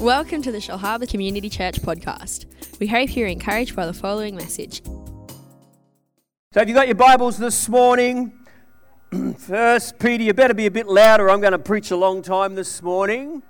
Welcome to the Shellharbour Community Church podcast. We hope you're encouraged by the following message. So, have you got your Bibles this morning? First Peter, you better be a bit louder. I'm going to preach a long time this morning.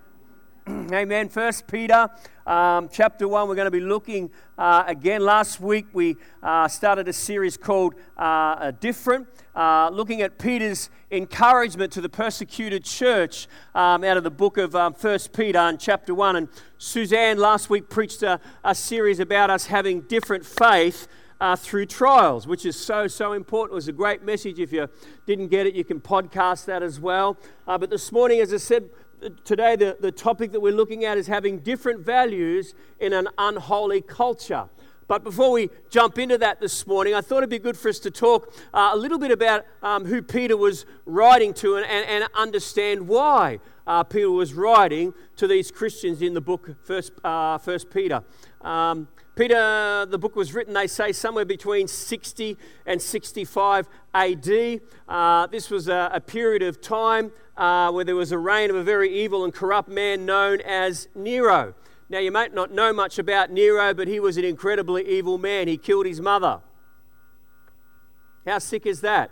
Amen. First Peter, um, chapter one. We're going to be looking uh, again. Last week we uh, started a series called uh, "Different," uh, looking at Peter's encouragement to the persecuted church um, out of the book of um, First Peter in chapter one. And Suzanne last week preached a, a series about us having different faith. Uh, through trials, which is so, so important. It was a great message. If you didn't get it, you can podcast that as well. Uh, but this morning, as I said, today the, the topic that we're looking at is having different values in an unholy culture. But before we jump into that this morning, I thought it'd be good for us to talk uh, a little bit about um, who Peter was writing to and, and, and understand why uh, Peter was writing to these Christians in the book First, uh, First Peter. Um, Peter, the book was written, they say, somewhere between 60 and 65 AD. Uh, this was a, a, period of time uh, where there was a reign of a very evil and corrupt man known as Nero. Now, you might not know much about Nero, but he was an incredibly evil man. He killed his mother. How sick is that?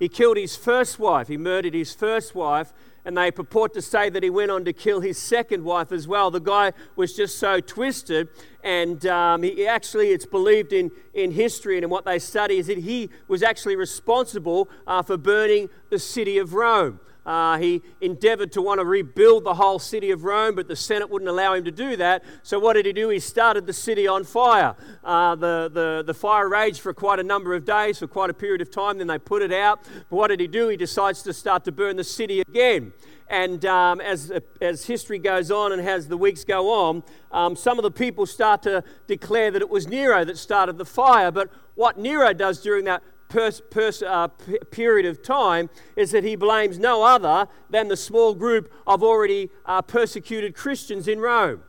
He killed his first wife. He murdered his first wife, and they purport to say that he went on to kill his second wife as well. The guy was just so twisted, and um, he actually, it's believed in, in history and in what they study, is that he was actually responsible uh, for burning the city of Rome. Uh, he endeavored to want to rebuild the whole city of Rome, but the Senate wouldn't allow him to do that. So, what did he do? He started the city on fire. Uh, the, the, the fire raged for quite a number of days, for quite a period of time. Then they put it out. But what did he do? He decides to start to burn the city again. And um, as, as history goes on and as the weeks go on, um, some of the people start to declare that it was Nero that started the fire. But what Nero does during that pers- uh, period of time is that he blames no other than the small group of already uh, persecuted Christians in Rome.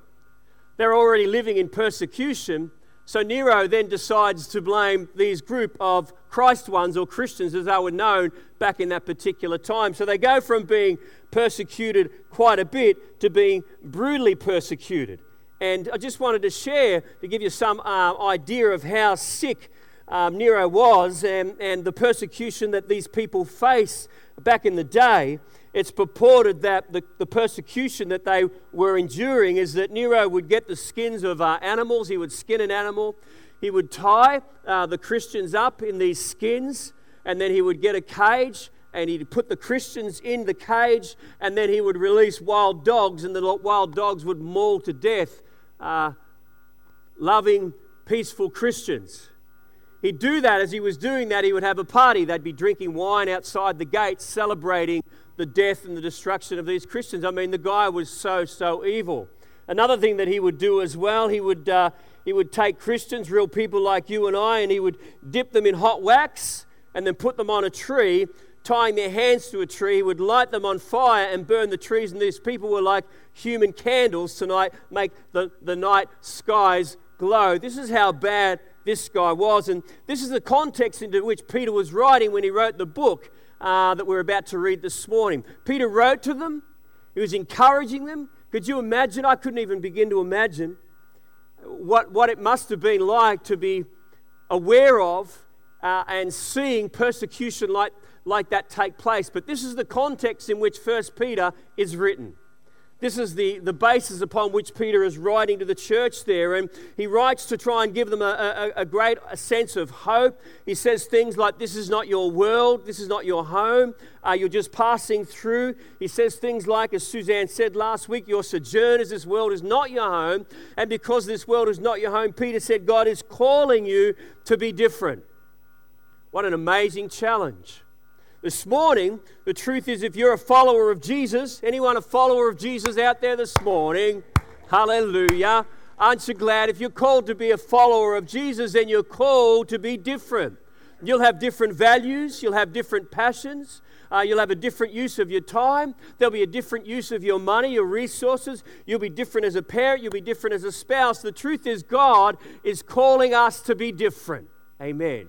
They're already living in persecution. So Nero then decides to blame these group of Christ ones or Christians as they were known back in that particular time. So they go from being persecuted quite a bit to being brutally persecuted. And I just wanted to share to give you some uh, idea of how sick um, Nero was and, and the persecution that these people face back in the day, it's purported that the, the persecution that they were enduring is that Nero would get the skins of uh, animals, he would skin an animal, he would tie uh, the Christians up in these skins, and then he would get a cage and he'd put the Christians in the cage, and then he would release wild dogs, and the wild dogs would maul to death uh, loving, peaceful Christians. He'd do that as he was doing that, he would have a party. They'd be drinking wine outside the gates, celebrating the death and the destruction of these Christians. I mean, the guy was so, so evil. Another thing that he would do as well, he would, uh, he would take Christians, real people like you and I, and he would dip them in hot wax and then put them on a tree, tying their hands to a tree. He would light them on fire and burn the trees. And these people were like human candles tonight, make the, the night skies glow. This is how bad this guy was. And this is the context into which Peter was writing when he wrote the book uh, that we're about to read this morning. Peter wrote to them, he was encouraging them. Could you imagine? I couldn't even begin to imagine what, what it must have been like to be aware of uh, and seeing persecution like, like that take place. But this is the context in which First Peter is written. This is the, the basis upon which Peter is writing to the church there. And he writes to try and give them a, a, a great sense of hope. He says things like, This is not your world, this is not your home, uh, you're just passing through. He says things like, as Suzanne said last week, Your sojourners, as this world is not your home. And because this world is not your home, Peter said, God is calling you to be different. What an amazing challenge. This morning, the truth is, if you're a follower of Jesus, anyone a follower of Jesus out there this morning, hallelujah. Aren't you glad if you're called to be a follower of Jesus, then you're called to be different? You'll have different values, you'll have different passions, uh, you'll have a different use of your time, there'll be a different use of your money, your resources. You'll be different as a parent, you'll be different as a spouse. The truth is, God is calling us to be different. Amen.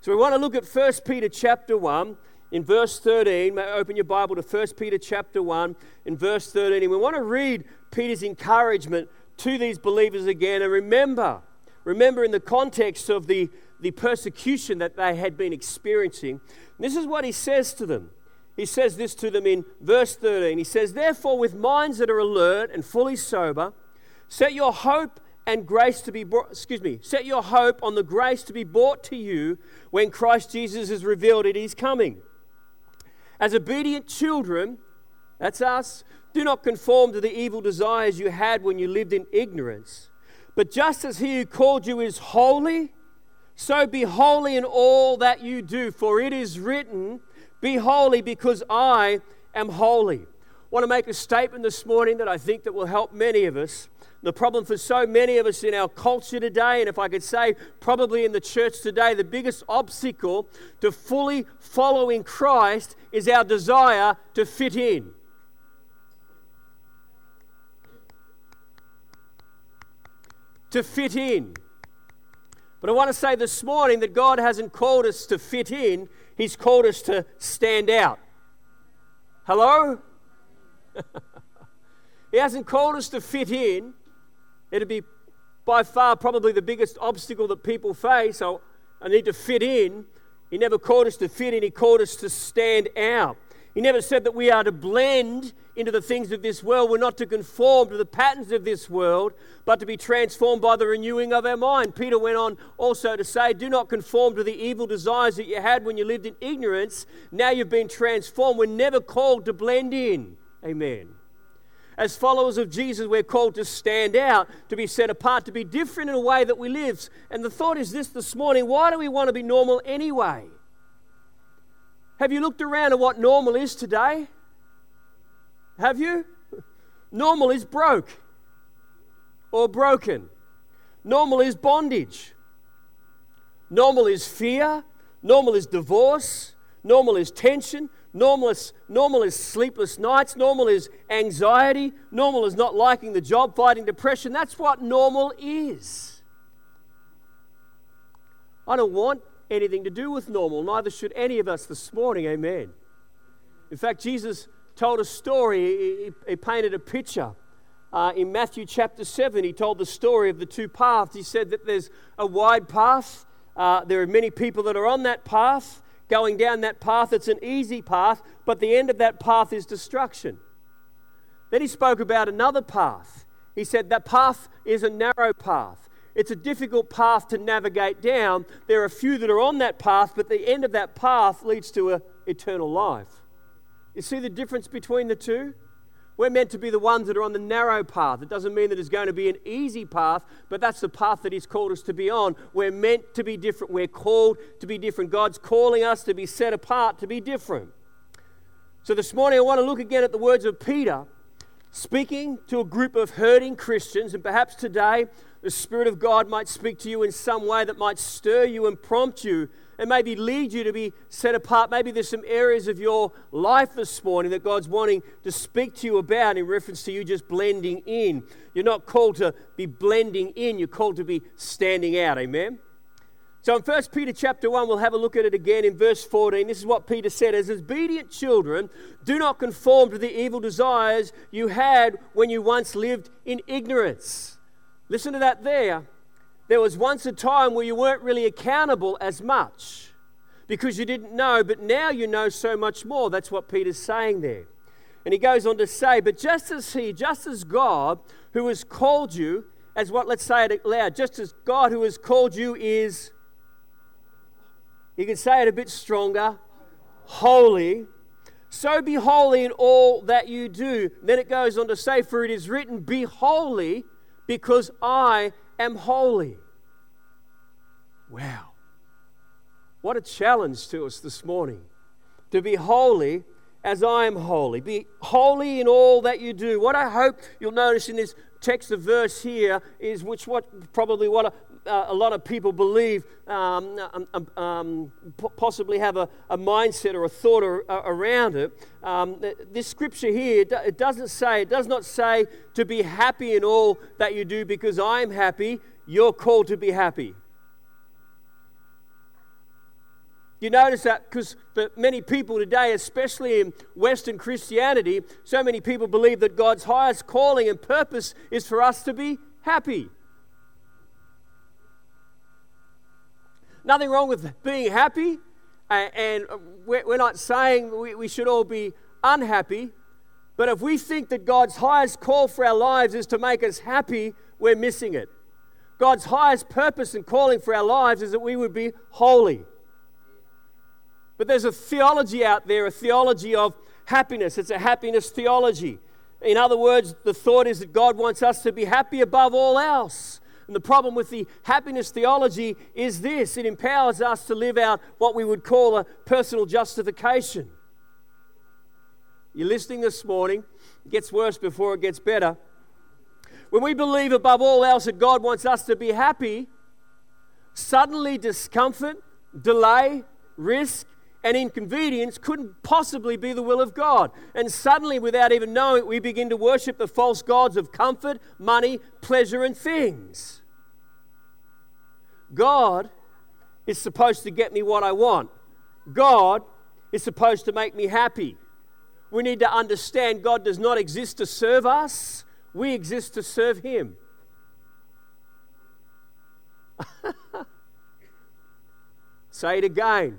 So we want to look at 1 Peter chapter 1, in verse 13. May I open your Bible to 1 Peter chapter 1 in verse 13. And we want to read Peter's encouragement to these believers again. And remember, remember in the context of the, the persecution that they had been experiencing, this is what he says to them. He says this to them in verse 13. He says, Therefore, with minds that are alert and fully sober, set your hope and grace to be brought, excuse me, set your hope on the grace to be brought to you when Christ Jesus is revealed at his coming. As obedient children, that's us, do not conform to the evil desires you had when you lived in ignorance. But just as he who called you is holy, so be holy in all that you do, for it is written, Be holy because I am holy. I want to make a statement this morning that I think that will help many of us. The problem for so many of us in our culture today, and if I could say probably in the church today, the biggest obstacle to fully following Christ is our desire to fit in. To fit in. But I want to say this morning that God hasn't called us to fit in, He's called us to stand out. Hello? he hasn't called us to fit in, It'd be by far probably the biggest obstacle that people face. So I need to fit in. He never called us to fit in, He called us to stand out. He never said that we are to blend into the things of this world. We're not to conform to the patterns of this world, but to be transformed by the renewing of our mind. Peter went on also to say, Do not conform to the evil desires that you had when you lived in ignorance. Now you've been transformed. We're never called to blend in. Amen. As followers of Jesus, we're called to stand out, to be set apart, to be different in a way that we live. And the thought is this this morning why do we want to be normal anyway? Have you looked around at what normal is today? Have you? Normal is broke or broken. Normal is bondage. Normal is fear. Normal is divorce. Normal is tension. Normal is, normal is sleepless nights. Normal is anxiety. Normal is not liking the job, fighting depression. That's what normal is. I don't want anything to do with normal, neither should any of us this morning. Amen. In fact, Jesus told a story, he, he painted a picture. Uh, in Matthew chapter 7, he told the story of the two paths. He said that there's a wide path, uh, there are many people that are on that path going down that path. It's an easy path, but the end of that path is destruction. Then he spoke about another path. He said that path is a narrow path. It's a difficult path to navigate down. There are few that are on that path, but the end of that path leads to a eternal life. You see the difference between the two? We're meant to be the ones that are on the narrow path. It doesn't mean that it's going to be an easy path, but that's the path that He's called us to be on. We're meant to be different. We're called to be different. God's calling us to be set apart, to be different. So this morning, I want to look again at the words of Peter speaking to a group of hurting Christians, and perhaps today the Spirit of God might speak to you in some way that might stir you and prompt you and maybe lead you to be set apart. Maybe there's some areas of your life this morning that God's wanting to speak to you about in reference to you just blending in. You're not called to be blending in, you're called to be standing out. Amen? So in 1 Peter chapter 1, we'll have a look at it again in verse 14. This is what Peter said As obedient children, do not conform to the evil desires you had when you once lived in ignorance. Listen to that there. There was once a time where you weren't really accountable as much because you didn't know, but now you know so much more. That's what Peter's saying there. And he goes on to say, But just as He, just as God, who has called you, as what, let's say it loud, just as God who has called you is, you can say it a bit stronger, holy. So be holy in all that you do. Then it goes on to say, For it is written, Be holy, because I am holy. Wow. What a challenge to us this morning. To be holy as I am holy. Be holy in all that you do. What I hope you'll notice in this text of verse here is which what probably what uh, a lot of people believe um, um, um, um possibly have a, a, mindset or a thought or, uh, around it um, this scripture here it doesn't say it does not say to be happy in all that you do because i'm happy you're called to be happy You notice that because for many people today, especially in Western Christianity, so many people believe that God's highest calling and purpose is for us to be happy. Nothing wrong with being happy, uh, and we're not saying we should all be unhappy, but if we think that God's highest call for our lives is to make us happy, we're missing it. God's highest purpose and calling for our lives is that we would be holy. But there's a theology out there, a theology of happiness. It's a happiness theology. In other words, the thought is that God wants us to be happy above all else. And the problem with the happiness theology is this it empowers us to live out what we would call a personal justification. You're listening this morning, it gets worse before it gets better. When we believe above all else that God wants us to be happy, suddenly discomfort, delay, risk, and inconvenience couldn't possibly be the will of God. And suddenly, without even knowing it, we begin to worship the false gods of comfort, money, pleasure, and things. God is supposed to get me what I want. God is supposed to make me happy. We need to understand God does not exist to serve us, we exist to serve Him. Say it again.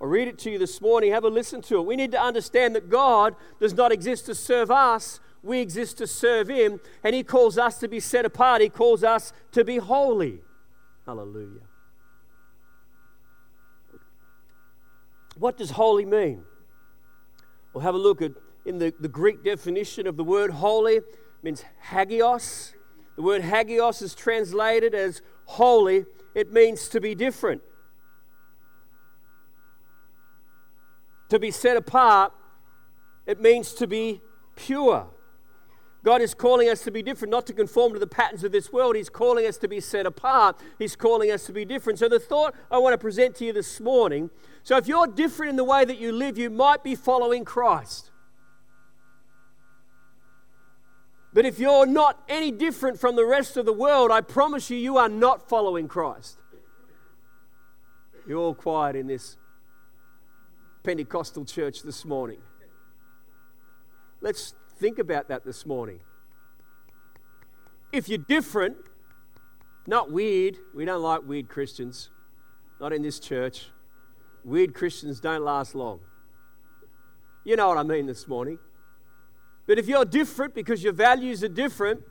I'll read it to you this morning. Have a listen to it. We need to understand that God does not exist to serve us, we exist to serve Him, and He calls us to be set apart. He calls us to be holy. Hallelujah. What does holy mean? We'll have a look at in the, the Greek definition of the word holy means hagios. The word hagios is translated as holy. It means to be different. To be set apart, it means to be pure. God is calling us to be different, not to conform to the patterns of this world. He's calling us to be set apart. He's calling us to be different. So, the thought I want to present to you this morning so, if you're different in the way that you live, you might be following Christ. But if you're not any different from the rest of the world, I promise you, you are not following Christ. You're all quiet in this Pentecostal church this morning. Let's think about that this morning. If you're different, not weird, we don't like weird Christians, not in this church. Weird Christians don't last long. You know what I mean this morning. But if you're different because your values are different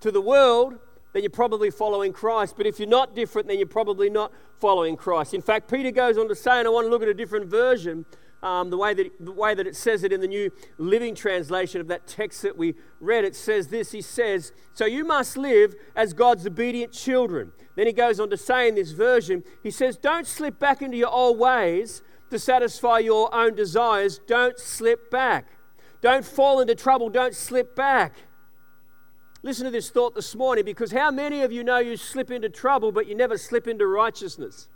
to the world, then you're probably following Christ. But if you're not different, then you're probably not following Christ. In fact, Peter goes on to say, and I want to look at a different version um, the, way that, the way that it says it in the New Living Translation of that text that we read, it says this He says, So you must live as God's obedient children. Then he goes on to say in this version, He says, Don't slip back into your old ways to satisfy your own desires. Don't slip back. Don't fall into trouble. Don't slip back. Listen to this thought this morning because how many of you know you slip into trouble, but you never slip into righteousness?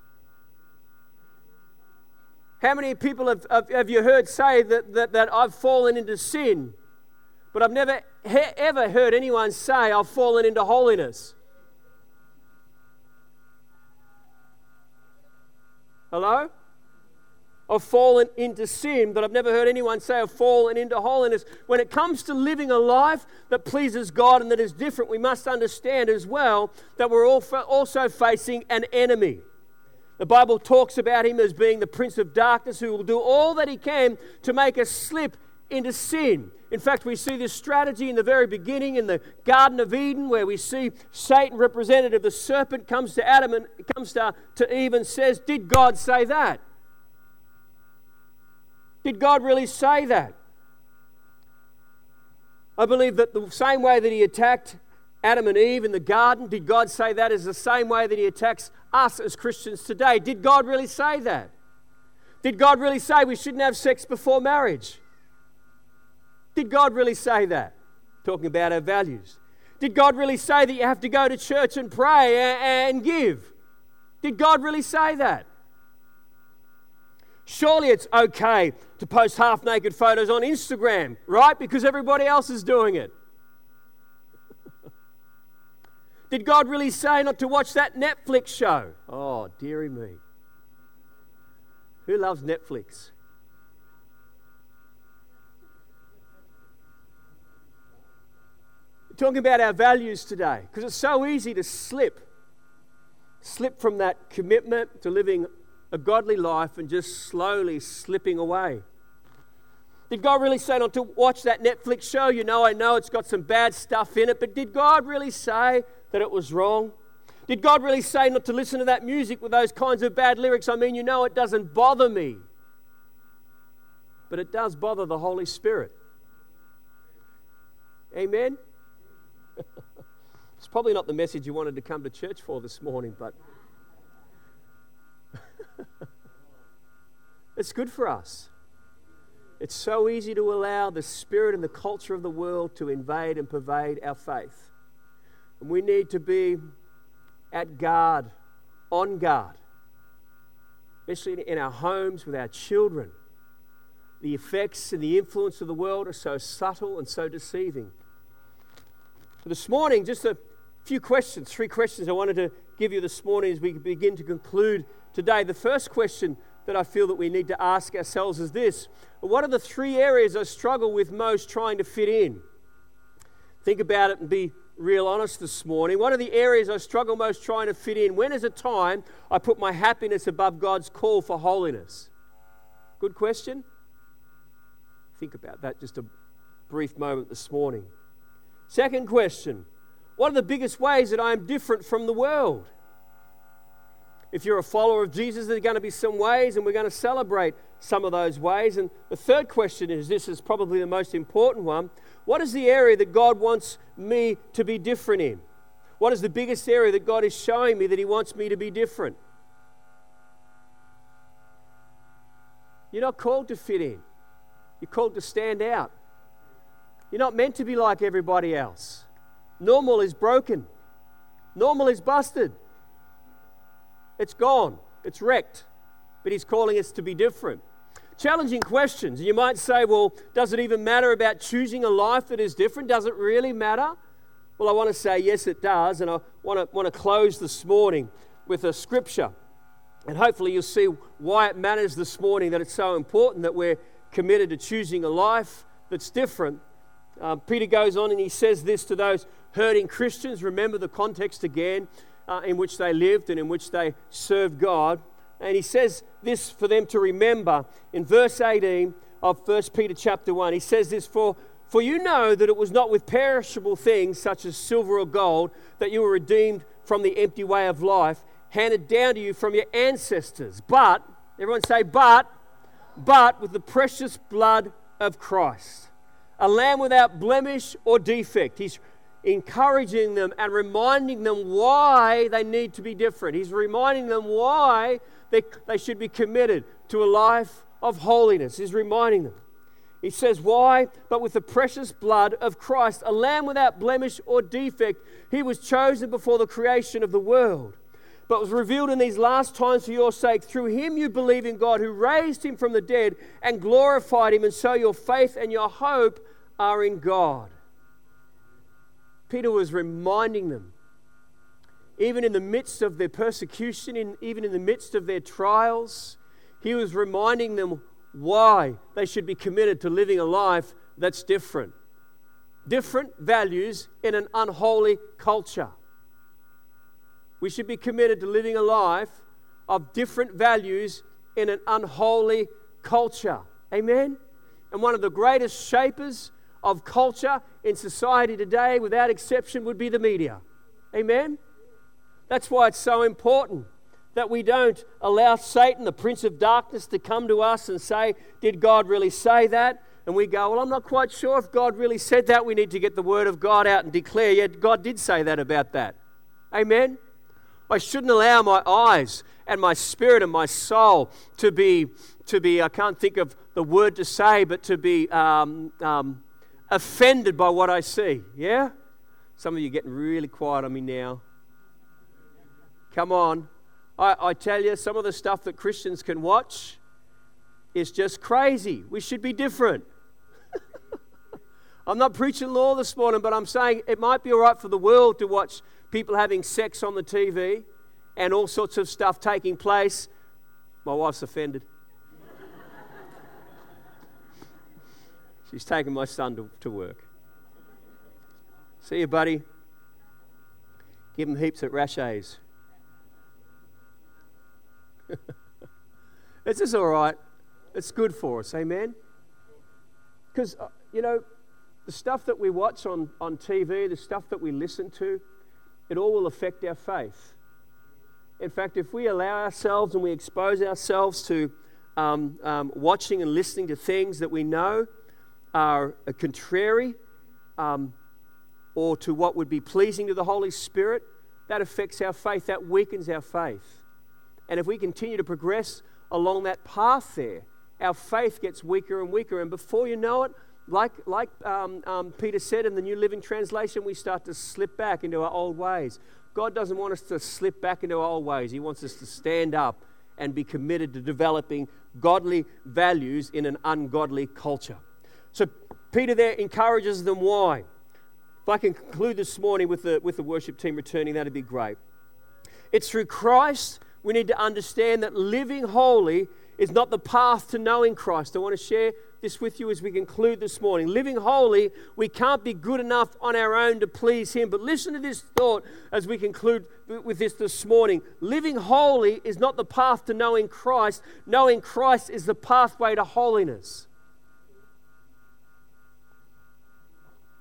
How many people have, have, have you heard say that, that, that I've fallen into sin? But I've never he, ever heard anyone say I've fallen into holiness. Hello? I've fallen into sin, but I've never heard anyone say I've fallen into holiness. When it comes to living a life that pleases God and that is different, we must understand as well that we're also facing an enemy. The Bible talks about him as being the prince of darkness who will do all that he can to make us slip into sin. In fact, we see this strategy in the very beginning in the Garden of Eden, where we see Satan, representative of the serpent, comes to Adam and comes to, to Eve and says, Did God say that? Did God really say that? I believe that the same way that he attacked Adam and Eve in the garden, did God say that is the same way that He attacks us as Christians today? Did God really say that? Did God really say we shouldn't have sex before marriage? Did God really say that? Talking about our values. Did God really say that you have to go to church and pray and give? Did God really say that? Surely it's okay to post half naked photos on Instagram, right? Because everybody else is doing it. Did God really say not to watch that Netflix show? Oh, dearie me. Who loves Netflix? We're talking about our values today because it's so easy to slip. Slip from that commitment to living a godly life and just slowly slipping away. Did God really say not to watch that Netflix show? You know, I know it's got some bad stuff in it, but did God really say that it was wrong? Did God really say not to listen to that music with those kinds of bad lyrics? I mean, you know, it doesn't bother me, but it does bother the Holy Spirit. Amen? it's probably not the message you wanted to come to church for this morning, but it's good for us. It's so easy to allow the spirit and the culture of the world to invade and pervade our faith. And we need to be at guard, on guard, especially in our homes with our children. The effects and the influence of the world are so subtle and so deceiving. So, this morning, just a few questions, three questions I wanted to give you this morning as we begin to conclude today. The first question that I feel that we need to ask ourselves is this What are the three areas I struggle with most trying to fit in? Think about it and be real honest this morning. What are the areas I struggle most trying to fit in? When is a time I put my happiness above God's call for holiness? Good question. Think about that just a brief moment this morning. Second question What are the biggest ways that I am different from the world? If you're a follower of Jesus, there are going to be some ways, and we're going to celebrate some of those ways. And the third question is this is probably the most important one. What is the area that God wants me to be different in? What is the biggest area that God is showing me that He wants me to be different? You're not called to fit in, you're called to stand out. You're not meant to be like everybody else. Normal is broken, normal is busted. It's gone, it's wrecked. But He's calling us to be different. Challenging questions. You might say, well, does it even matter about choosing a life that is different? Does it really matter? Well, I want to say, yes, it does. And I want to, want to close this morning with a scripture. And hopefully, you'll see why it matters this morning that it's so important that we're committed to choosing a life that's different. Uh, Peter goes on and he says this to those hurting Christians. Remember the context again uh, in which they lived and in which they served God. And he says this for them to remember in verse 18 of 1 Peter chapter 1. He says this for for you know that it was not with perishable things such as silver or gold that you were redeemed from the empty way of life handed down to you from your ancestors, but everyone say but but with the precious blood of Christ, a lamb without blemish or defect. He's encouraging them and reminding them why they need to be different. He's reminding them why they, they should be committed to a life of holiness. He's reminding them. He says, Why? But with the precious blood of Christ, a lamb without blemish or defect, he was chosen before the creation of the world, but was revealed in these last times for your sake. Through him you believe in God, who raised him from the dead and glorified him, and so your faith and your hope are in God. Peter was reminding them, even in the midst of their persecution, in, even in the midst of their trials, he was reminding them why they should be committed to living a life that's different. Different values in an unholy culture. We should be committed to living a life of different values in an unholy culture. Amen? And one of the greatest shapers of culture in society today, without exception, would be the media. Amen? That's why it's so important that we don't allow Satan, the prince of darkness, to come to us and say, Did God really say that? And we go, Well, I'm not quite sure if God really said that. We need to get the word of God out and declare, Yeah, God did say that about that. Amen? I shouldn't allow my eyes and my spirit and my soul to be, to be I can't think of the word to say, but to be um, um, offended by what I see. Yeah? Some of you getting really quiet on me now. Come on. I, I tell you, some of the stuff that Christians can watch is just crazy. We should be different. I'm not preaching law this morning, but I'm saying it might be all right for the world to watch people having sex on the TV and all sorts of stuff taking place. My wife's offended. She's taking my son to, to work. See you, buddy. Give him heaps at Rashay's. it's just all right. It's good for us, amen? Because, uh, you know, the stuff that we watch on, on TV, the stuff that we listen to, it all will affect our faith. In fact, if we allow ourselves and we expose ourselves to um, um, watching and listening to things that we know are contrary um, or to what would be pleasing to the Holy Spirit, that affects our faith, that weakens our faith. And if we continue to progress along that path there, our faith gets weaker and weaker. And before you know it, like, like um, um, Peter said in the New Living Translation, we start to slip back into our old ways. God doesn't want us to slip back into our old ways. He wants us to stand up and be committed to developing godly values in an ungodly culture. So Peter there encourages them why. If I can conclude this morning with the, with the worship team returning, that'd be great. It's through Christ we need to understand that living holy is not the path to knowing Christ. I want to share this with you as we conclude this morning. Living holy, we can't be good enough on our own to please Him. But listen to this thought as we conclude with this this morning. Living holy is not the path to knowing Christ, knowing Christ is the pathway to holiness.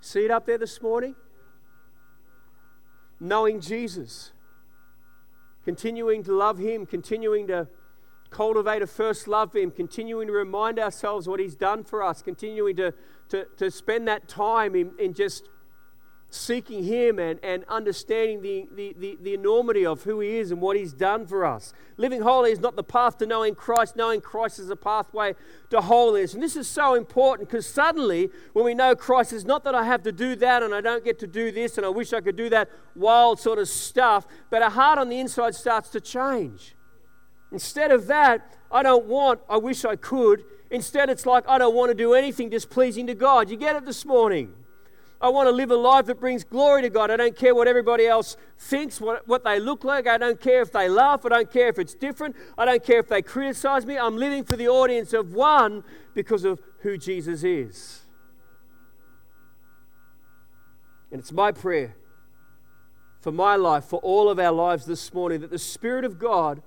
See it up there this morning? Knowing Jesus, continuing to love Him, continuing to cultivate a first love for Him, continuing to remind ourselves what He's done for us, continuing to, to, to spend that time in, in just seeking Him and, and understanding the, the, the, the, enormity of who He is and what He's done for us. Living holy is not the path to knowing Christ, knowing Christ is a pathway to holiness. And this is so important because suddenly, when we know Christ, it's not that I have to do that and I don't get to do this and I wish I could do that wild sort of stuff, but our heart on the inside starts to change. Instead of that, I don't want, I wish I could. Instead, it's like I don't want to do anything displeasing to God. You get it this morning? I want to live a life that brings glory to God. I don't care what everybody else thinks, what, what they look like. I don't care if they laugh. I don't care if it's different. I don't care if they criticize me. I'm living for the audience of one because of who Jesus is. And it's my prayer for my life, for all of our lives this morning, that the Spirit of God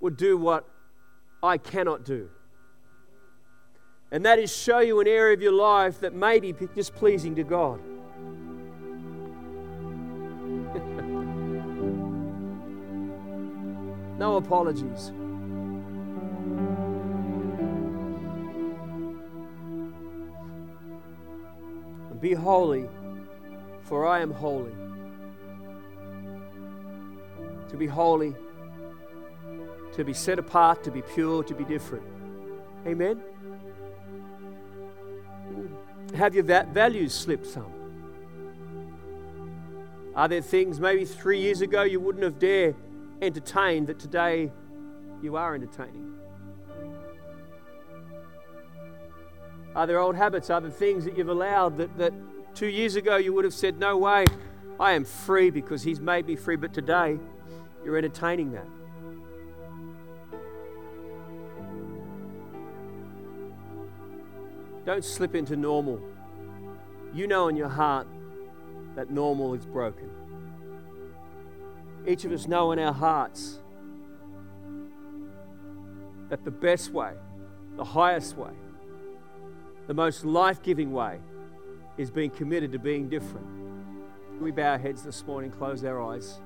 would do what I cannot do. And that is show you an area of your life that may be displeasing to God. no apologies. Be holy, for I am holy. To be holy to be set apart, to be pure, to be different. Amen? Have your values slipped some? Are there things maybe three years ago you wouldn't have dared entertain that today you are entertaining? Are there old habits? Are there things that you've allowed that, that two years ago you would have said, No way, I am free because He's made me free, but today you're entertaining that? Don't slip into normal. You know in your heart that normal is broken. Each of us know in our hearts that the best way, the highest way, the most life giving way is being committed to being different. We bow our heads this morning, close our eyes?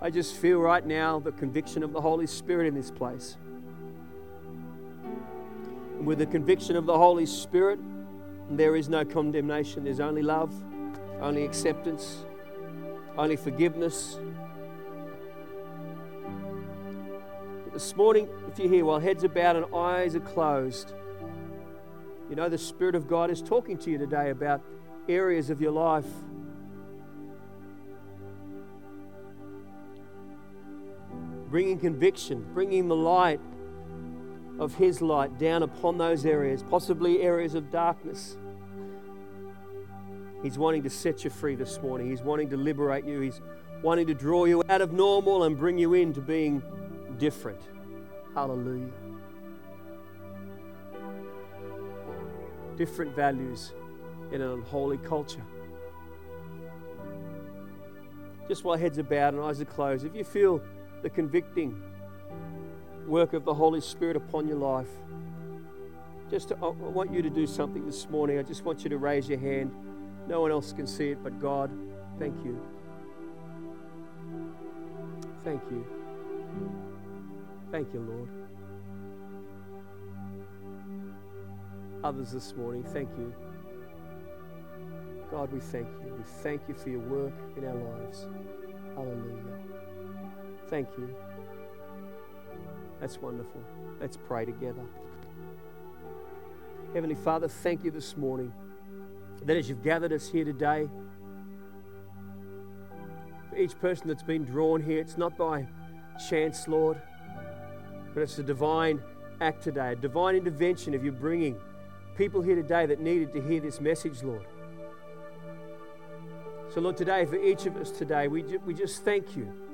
I just feel right now the conviction of the Holy Spirit in this place with the conviction of the Holy Spirit, there is no condemnation. There's only love, only acceptance, only forgiveness. But this morning, if you're here while heads are bowed and eyes are closed, you know the Spirit of God is talking to you today about areas of your life. Bringing conviction, bringing the light, of His light down upon those areas, possibly areas of darkness. He's wanting to set you free this morning. He's wanting to liberate you. He's wanting to draw you out of normal and bring you into being different. Hallelujah. different values in an unholy culture. Just while heads are bowed and eyes are closed, if you feel the convicting work of the Holy Spirit upon your life, just to, I want you to do something this morning. I just want you to raise your hand. No one else can see it but God. Thank you. Thank you. Thank you, Lord. Others this morning, thank you. God, we thank you. We thank you for your work in our lives. Hallelujah. Thank you. That's wonderful. Let's pray together. Heavenly Father, thank you this morning that as you've gathered us here today, for each person that's been drawn here, it's not by chance, Lord, but it's a divine act today, a divine intervention of you bringing people here today that needed to hear this message, Lord. So, Lord, today, for each of us today, we, we just thank you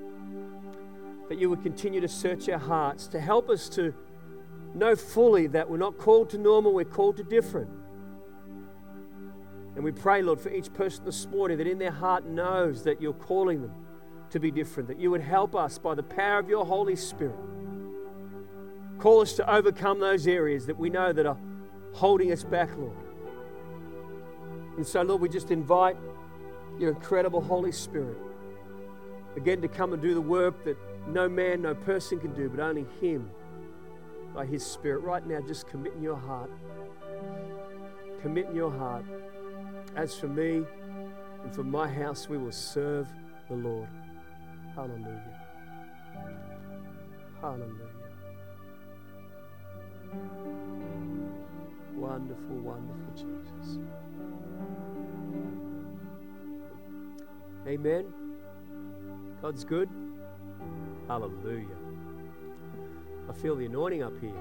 that you would continue to search our hearts to help us to know fully that we're not called to normal, we're called to different. And we pray, Lord, for each person this morning that in their heart knows that you're calling them to be different, that you would help us by the power of your Holy Spirit. Call us to overcome those areas that we know that are holding us back, Lord. And so, Lord, we just invite your incredible Holy Spirit again to come and do the work that no man, no person can do, but only Him by His Spirit. Right now, just commit in your heart. Commit in your heart. As for me and for my house, we will serve the Lord. Hallelujah. Hallelujah. Wonderful, wonderful Jesus. Amen. God's good. Hallelujah. I feel the anointing up here.